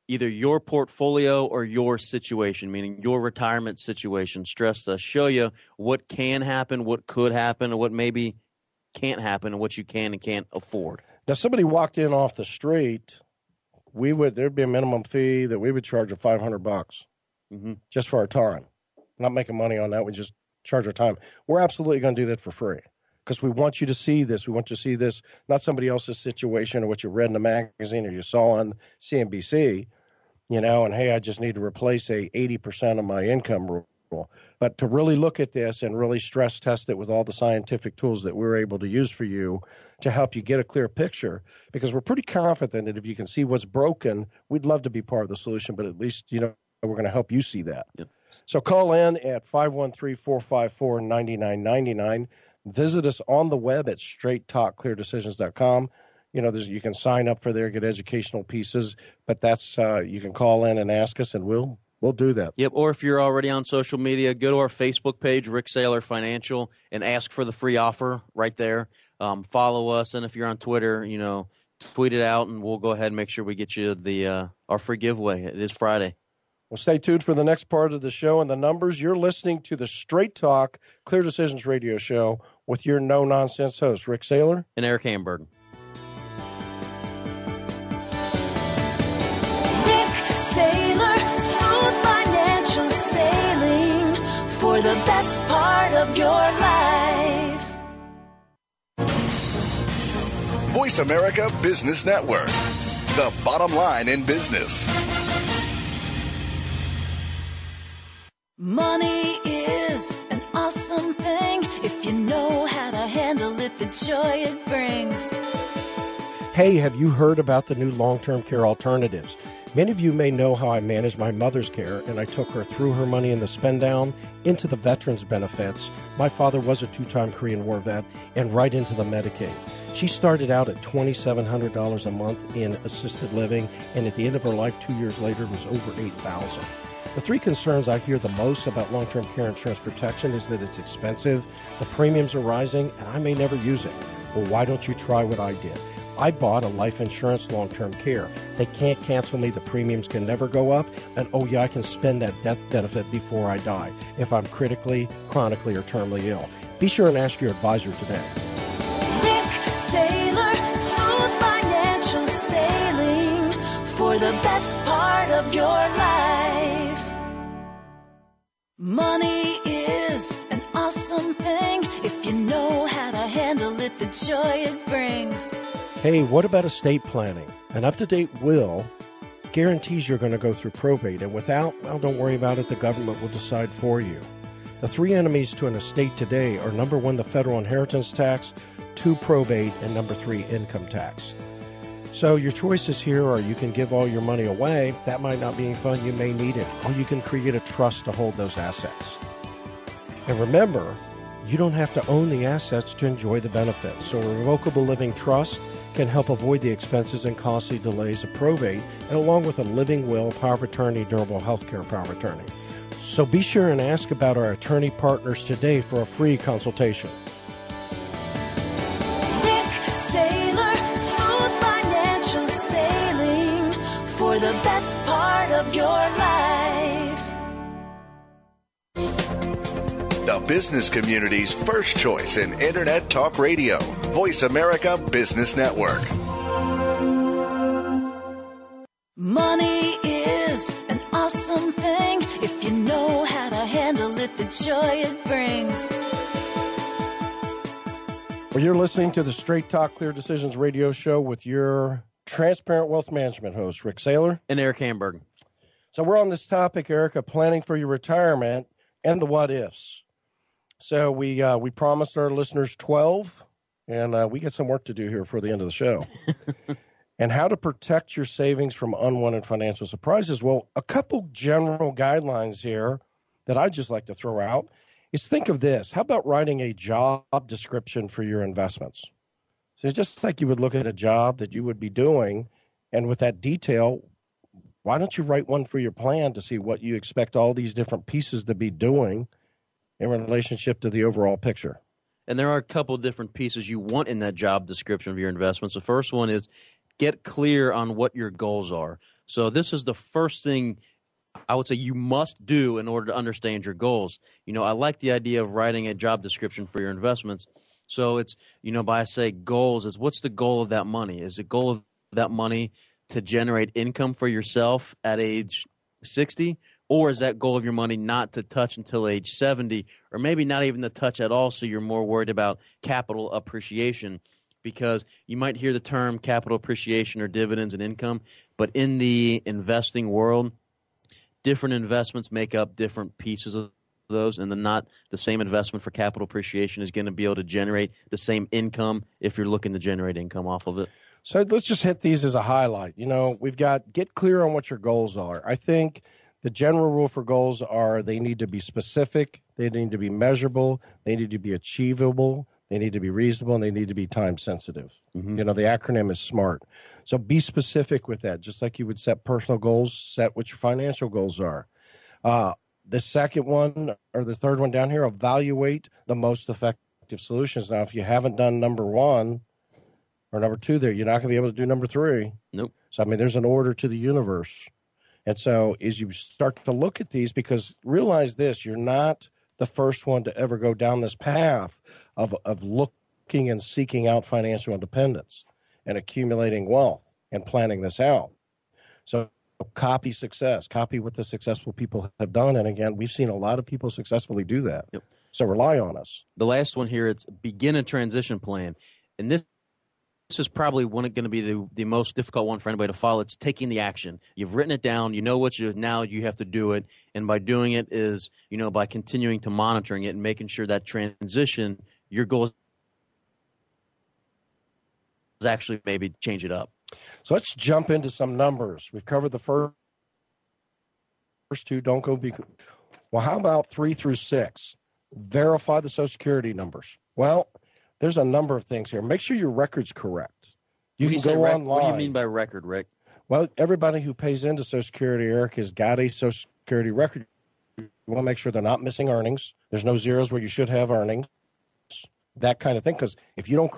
either your portfolio or your situation, meaning your retirement situation. Stress test show you what can happen, what could happen, and what maybe can't happen, and what you can and can't afford. Now, somebody walked in off the street, we would there'd be a minimum fee that we would charge of five hundred bucks mm-hmm. just for our time. Not making money on that. We just charge our time. We're absolutely going to do that for free because we want you to see this. We want you to see this, not somebody else's situation or what you read in a magazine or you saw on CNBC, you know, and hey, I just need to replace a 80% of my income rule. But to really look at this and really stress test it with all the scientific tools that we're able to use for you to help you get a clear picture, because we're pretty confident that if you can see what's broken, we'd love to be part of the solution, but at least, you know, we're going to help you see that. Yep. So call in at 513 454 9999. Visit us on the web at straighttalkcleardecisions.com. You know, you can sign up for there, get educational pieces, but that's uh, you can call in and ask us, and we'll we'll do that. Yep. Or if you're already on social media, go to our Facebook page, Rik Saylor Financial, and ask for the free offer right there. Um, follow us, and if you're on Twitter, you know, tweet it out, and we'll go ahead and make sure we get you the uh, our free giveaway. It is Friday. Well, stay tuned for the next part of the show and the numbers. You're listening to the Straight Talk Clear Decisions Radio Show with your no nonsense host, Rik Saylor and Eric Hamburg. Rik Saylor, smooth financial sailing for the best part of your life. Voice America Business Network, the bottom line in business. Money is an awesome thing if you know how to handle it, the joy it brings. Hey, have you heard about the new long term care alternatives? Many of you may know how I managed my mother's care, and I took her through her money in the spend down into the veterans benefits. My father was a two time Korean War vet, and right into the Medicaid. She started out at $2,700 a month in assisted living, and at the end of her life, two years later, was over 8000 the three concerns I hear the most about long term care insurance protection is that it's expensive, the premiums are rising, and I may never use it. Well, why don't you try what I did? I bought a life insurance long term care. They can't cancel me, the premiums can never go up, and oh, yeah, I can spend that death benefit before I die if I'm critically, chronically, or terminally ill. Be sure and ask your advisor today. Saylor, smooth financial sailing for the best part of your life. Money is an awesome thing if you know how to handle it, the joy it brings. Hey, what about estate planning? An up to date will guarantees you're going to go through probate, and without, well, don't worry about it, the government will decide for you. The three enemies to an estate today are number one, the federal inheritance tax, two, probate, and number three, income tax. So your choices here are you can give all your money away. That might not be any fun. You may need it. Or you can create a trust to hold those assets. And remember, you don't have to own the assets to enjoy the benefits. So a revocable living trust can help avoid the expenses and costly delays of probate, and along with a living will, power of attorney, durable health care power of attorney. So be sure and ask about our attorney partners today for a free consultation. Best part of your life. The business community's first choice in Internet Talk Radio, Voice America Business Network. Money is an awesome thing if you know how to handle it, the joy it brings. Well, you're listening to the Straight Talk Clear Decisions radio show with your transparent wealth management host, Rik Saylor. And Eric Hamburg. So we're on this topic, Erica, planning for your retirement and the what ifs. So we uh, we promised our listeners twelve, and uh, we got some work to do here for the end of the show. (laughs) and how to protect your savings from unwanted financial surprises. Well, a couple general guidelines here that I just like to throw out is think of this. How about writing a job description for your investments? So just like you would look at a job that you would be doing, and with that detail, why don't you write one for your plan to see what you expect all these different pieces to be doing in relationship to the overall picture? And there are a couple different pieces you want in that job description of your investments. The first one is get clear on what your goals are. So this is the first thing I would say you must do in order to understand your goals. You know, I like the idea of writing a job description for your investments. So it's, you know, by I say goals is what's the goal of that money? Is the goal of that money to generate income for yourself at age 60 or is that goal of your money not to touch until age 70 or maybe not even to touch at all so you're more worried about capital appreciation? Because you might hear the term capital appreciation or dividends and income but in the investing world different investments make up different pieces of those and the not the same investment for capital appreciation is going to be able to generate the same income if you're looking to generate income off of it So let's just hit these as a highlight. You know, we've got get clear on what your goals are. I think the general rule for goals are they need to be specific, they need to be measurable, they need to be achievable, they need to be reasonable, and they need to be time sensitive. You know, the acronym is SMART. So be specific with that, just like you would set personal goals, set what your financial goals are. Uh, the second one or the third one down here, evaluate the most effective solutions. Now, if you haven't done number one or number two there, you're not going to be able to do number three. nope So, I mean, there's an order to the universe. And so, as you start to look at these, because realize this, you're not the first one to ever go down this path of, of looking and seeking out financial independence and accumulating wealth and planning this out. So, copy success, copy what the successful people have done. And again, we've seen a lot of people successfully do that. Yep. So rely on us. The last one here, it's begin a transition plan. And this this is probably one going to be the, the most difficult one for anybody to follow. It's taking the action. You've written it down. You know what you now you have to do it. And by doing it is, you know, by continuing to monitoring it and making sure that transition, your goal is actually maybe change it up. So let's jump into some numbers. We've covered the first first two. Don't go be. Well, how about three through six? Verify the Social Security numbers. Well, there's a number of things here. Make sure your record's correct. You When can go rec- online. What do you mean by record, Rik? Well, everybody who pays into Social Security, Eric, has got a Social Security record. You want to make sure they're not missing earnings. There's no zeros where you should have earnings, that kind of thing. Because if you don't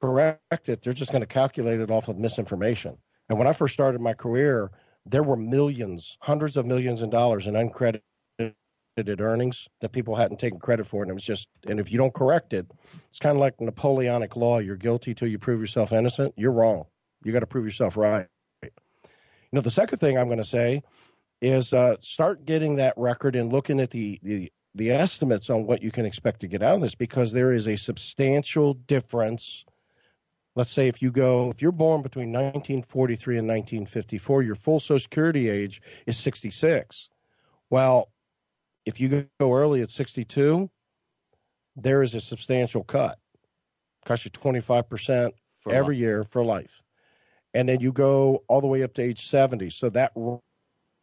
correct it, they're just going to calculate it off of misinformation. And when I first started my career, there were millions, hundreds of millions of dollars in uncredited earnings that people hadn't taken credit for. And it was just, and if you don't correct it, it's kind of like Napoleonic law. You're guilty till you prove yourself innocent. You're wrong. You got to prove yourself right. You know, the second thing I'm going to say is uh, start getting that record and looking at the, the the estimates on what you can expect to get out of this because there is a substantial difference. Let's say if you go, if you're born between 1943 and 1954, your full Social Security age is 66. Well, if you go early at 62, there is a substantial cut. Costs you 25% For every year for life. And then you go all the way up to age 70. So that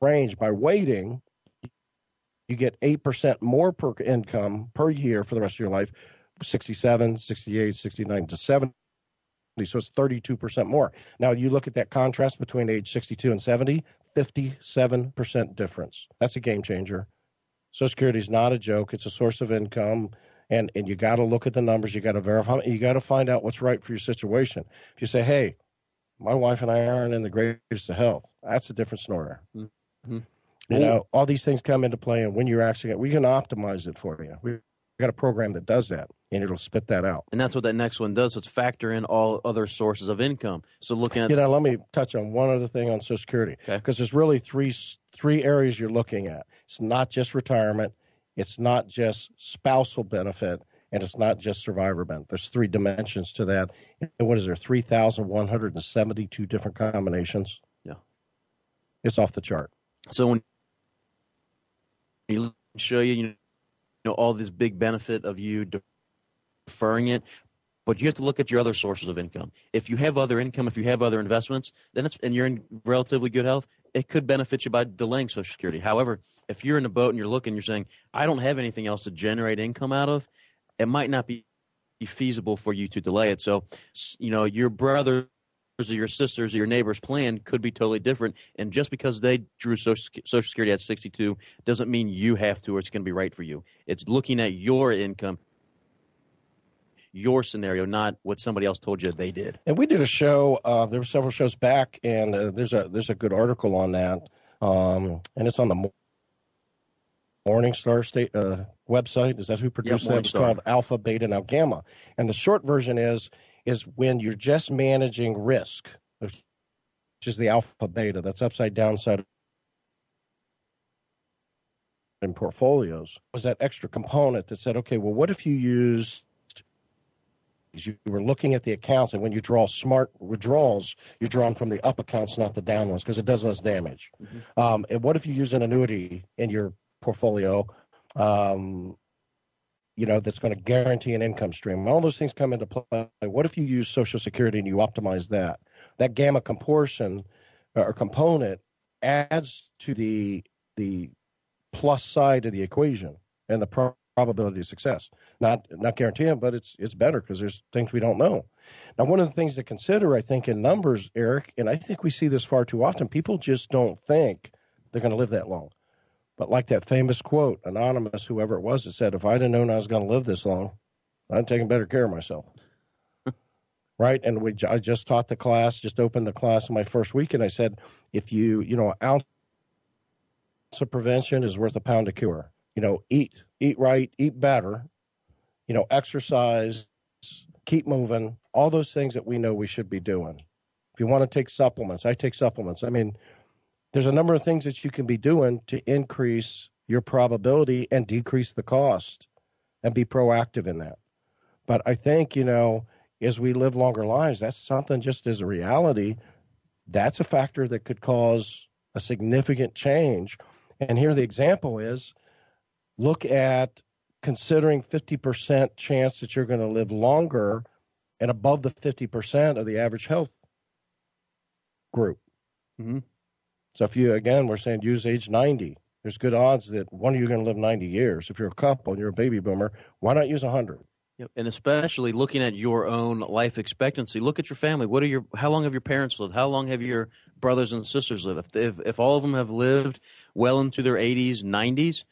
range by waiting, you get 8% more per income per year for the rest of your life 67, 68, 69 to 70. So it's 32% more. Now you look at that contrast between age 62 and 70, 57% difference. That's a game changer. Social Security is not a joke. It's a source of income. And, and you got to look at the numbers. You got to verify. You got to find out what's right for your situation. If you say, hey, my wife and I aren't in the greatest of health, that's a different snorter. Mhm. You know, all these things come into play. And when you're actually, we can optimize it for you. We got a program that does that, and it'll spit that out. And that's what that next one does. It's factor in all other sources of income. So looking at You know, let me touch on one other thing on Social Security Okay. because there's really three three areas you're looking at. It's not just retirement, it's not just spousal benefit, and it's not just survivor benefit. There's three dimensions to that. And what is there? Three thousand one hundred and seventy-two different combinations. Yeah. it's off the chart. So when you show you, you know, all this big benefit of you deferring it, but you have to look at your other sources of income. If you have other income, if you have other investments, then it's and you're in relatively good health, it could benefit you by delaying Social Security. However, if you're in a boat and you're looking, you're saying, I don't have anything else to generate income out of, it might not be feasible for you to delay it. So, you know, your brothers or your sisters or your neighbor's plan could be totally different. And just because they drew Social, Social Security at 62 doesn't mean you have to or it's going to be right for you. It's looking at your income, your scenario, not what somebody else told you they did. And we did a show. Uh, there were several shows back, and uh, there's a there's a good article on that, um, and it's on the Mo- Morningstar State uh, website. Is that who produced that? It's called Alpha, Beta, Now Gamma. And the short version is is when you're just managing risk, which is the alpha beta. That's upside down side in portfolios. Was that extra component that said, okay, well, what if you used you were looking at the accounts, and when you draw smart withdrawals, you're drawing from the up accounts, not the down ones, because it does less damage. Um, and what if you use an annuity in your portfolio? Um, you know that's going to guarantee an income stream. All those things come into play. What if you use Social Security and you optimize that? That gamma comportion uh, or component adds to the the plus side of the equation and the pro- probability of success. Not not guaranteeing, but it's it's better because there's things we don't know. Now, one of the things to consider, I think, in numbers, Eric, and I think we see this far too often. People just don't think they're going to live that long. But like that famous quote, anonymous, whoever it was, that said, "If I'd have known I was going to live this long, I'd have taken better care of myself." (laughs) right? And we, I just taught the class, just opened the class in my first week, and I said, if you, you know, an ounce of prevention is worth a pound of cure. You know, eat, eat right, eat better. You know, exercise, keep moving. All those things that we know we should be doing. If you want to take supplements, I take supplements. I mean, there's a number of things that you can be doing to increase your probability and decrease the cost and be proactive in that. But I think, you know, as we live longer lives, that's something just as a reality. That's a factor that could cause a significant change. And here the example is look at considering 50% chance that you're going to live longer and above the 50% of the average health group. Mm-hmm. So if you, again, we're saying use age 90, there's good odds that one of you are going to live 90 years. If you're a couple and you're a baby boomer, why not use 100? Yep. And especially looking at your own life expectancy, look at your family. What are your? How long have your parents lived? How long have your brothers and sisters lived? If if, if all of them have lived well into their 80s, 90s,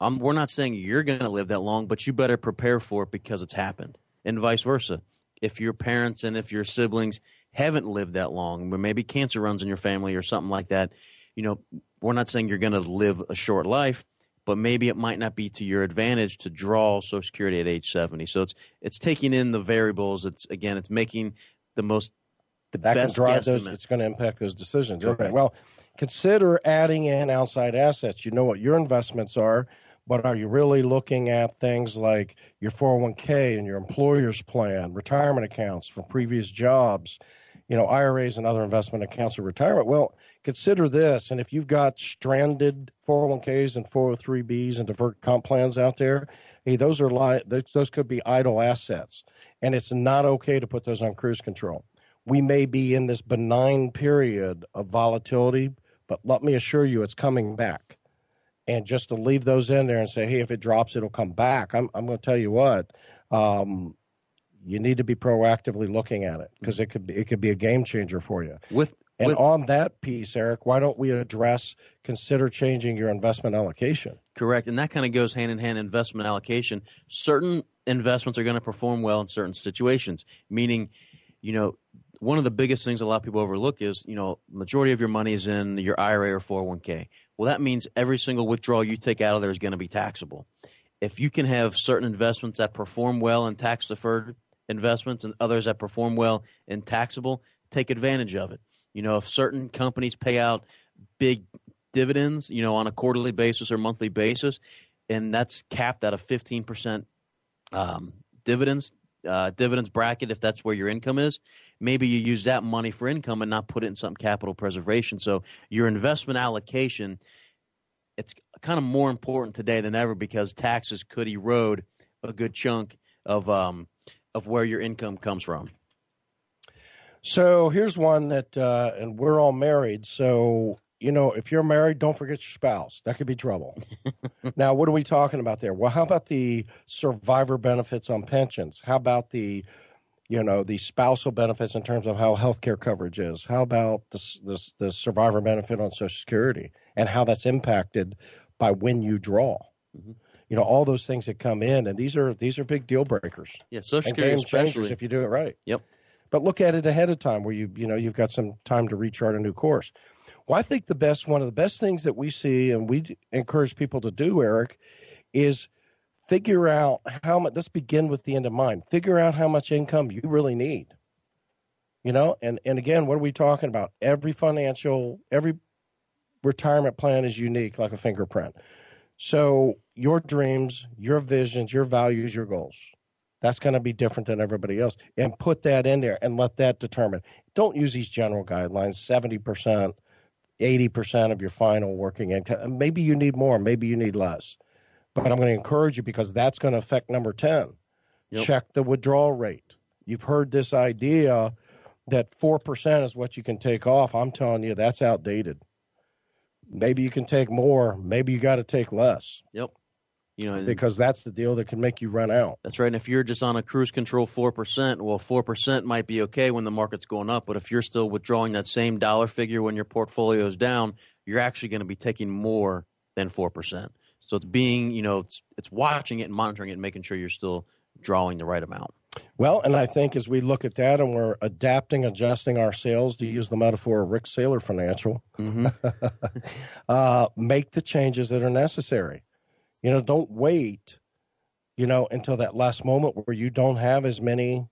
um, we're not saying you're going to live that long, but you better prepare for it because it's happened, and vice versa. If your parents and if your siblings haven't lived that long, but maybe cancer runs in your family or something like that, you know, we're not saying you're going to live a short life, but maybe it might not be to your advantage to draw Social Security at age 70. So it's it's taking in the variables. It's again, it's making the most the that best can drive those. It's going to impact those decisions. Okay. Well, consider adding in outside assets. You know what your investments are, but are you really looking at things like your 401k and your employer's plan, retirement accounts from previous jobs, you know, IRAs and other investment accounts for retirement? Well, consider this. And if you've got stranded 401ks and 403bs and deferred comp plans out there, hey, those are li- those, those could be idle assets, and it's not okay to put those on cruise control. We may be in this benign period of volatility, but let me assure you, it's coming back. And just to leave those in there and say, hey, if it drops, it'll come back. I'm, I'm going to tell you what, um, you need to be proactively looking at it because it could be it could be a game changer for you. with And with, on that piece, Eric, why don't we address consider changing your investment allocation? Correct. And that kind of goes hand in hand investment allocation. Certain investments are going to perform well in certain situations, meaning, you know, one of the biggest things a lot of people overlook is, you know, majority of your money is in your IRA or 401k. Well, that means every single withdrawal you take out of there is going to be taxable. If you can have certain investments that perform well in tax deferred investments and others that perform well in taxable, take advantage of it. You know, if certain companies pay out big dividends, you know, on a quarterly basis or monthly basis, and that's capped at a 15% um, dividends uh, dividends bracket if that's where your income is. Maybe you use that money for income and not put it in some capital preservation. So your investment allocation, it's kind of more important today than ever because taxes could erode a good chunk of um, of where your income comes from. So here's one that, uh, and we're all married. So, you know, if you're married, don't forget your spouse. That could be trouble. (laughs) now, what are we talking about there? Well, how about the survivor benefits on pensions? How about the, you know, the spousal benefits in terms of how health care coverage is? How about the, the, the survivor benefit on Social Security and how that's impacted by when you draw? You know, all those things that come in, and these are these are big deal breakers. Yeah, Social Security especially. if you do it right. Yep. but look at it ahead of time where you you know you've got some time to rechart a new course. Well i think the best one of the best things that we see and we encourage people to do eric is figure out how much let's begin with the end in mind. Figure out how much income you really need. You know and and again what are we talking about? Every financial every retirement plan is unique like a fingerprint. So your dreams your visions your values your goals that's going to be different than everybody else. And put that in there and let that determine. Don't use these general guidelines 70%, 80% of your final working income. Maybe you need more, maybe you need less. But I'm going to encourage you because that's going to affect number 10. Yep. Check the withdrawal rate. You've heard this idea that 4% is what you can take off. I'm telling you, that's outdated. Maybe you can take more, maybe you got to take less Yep. You know, because that's the deal that can make you run out. That's right. And if you're just on a cruise control 4%, well, 4% might be okay when the market's going up. But if you're still withdrawing that same dollar figure when your portfolio is down, you're actually going to be taking more than 4%. So it's being, you know, it's, it's watching it and monitoring it and making sure you're still drawing the right amount. Well, and I think as we look at that and we're adapting, adjusting our sales, to use the metaphor of Rik Saylor Financial, (laughs) uh, make the changes that are necessary. You know, don't wait, you know, until that last moment where you don't have as many,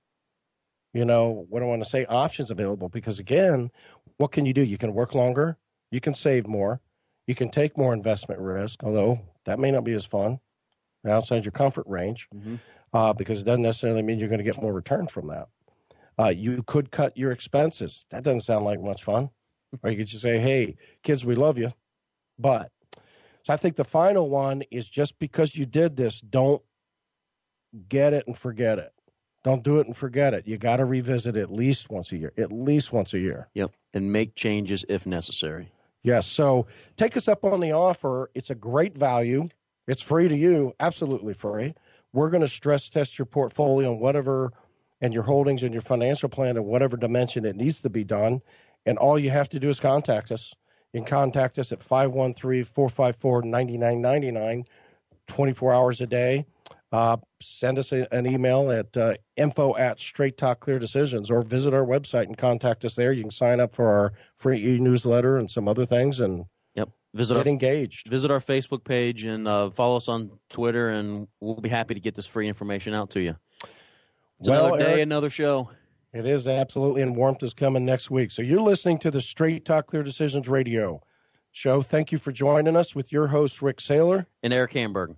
you know, what do I want to say, options available. Because again, what can you do? You can work longer, You can save more. You can take more investment risk, although that may not be as fun outside your comfort range mm-hmm. uh, because it doesn't necessarily mean you're going to get more return from that. Uh, you could cut your expenses. That doesn't sound like much fun. or you could just say, hey, kids, we love you. But so I think the final one is just because you did this, don't get it and forget it. Don't do it and forget it. You got to revisit it at least once a year, at least once a year. Yep. And make changes if necessary. Yes. So take us up on the offer. It's a great value. It's free to you, absolutely free. We're going to stress test your portfolio and whatever, and your holdings and your financial plan in whatever dimension it needs to be done. And all you have to do is contact us. You can contact us at 513 454 9999, 24 hours a day. Uh, send us a, an email at uh, info at Straight Talk Clear Decisions or visit our website and contact us there. You can sign up for our free e newsletter and some other things and yep. visit get our, engaged. Visit our Facebook page and uh, follow us on Twitter, and we'll be happy to get this free information out to you. It's well, another day, Eric, another show. It is absolutely, and warmth is coming next week. So you're listening to the Straight Talk Clear Decisions radio show. Thank you for joining us with your host, Rik Saylor. And Eric Hamburg.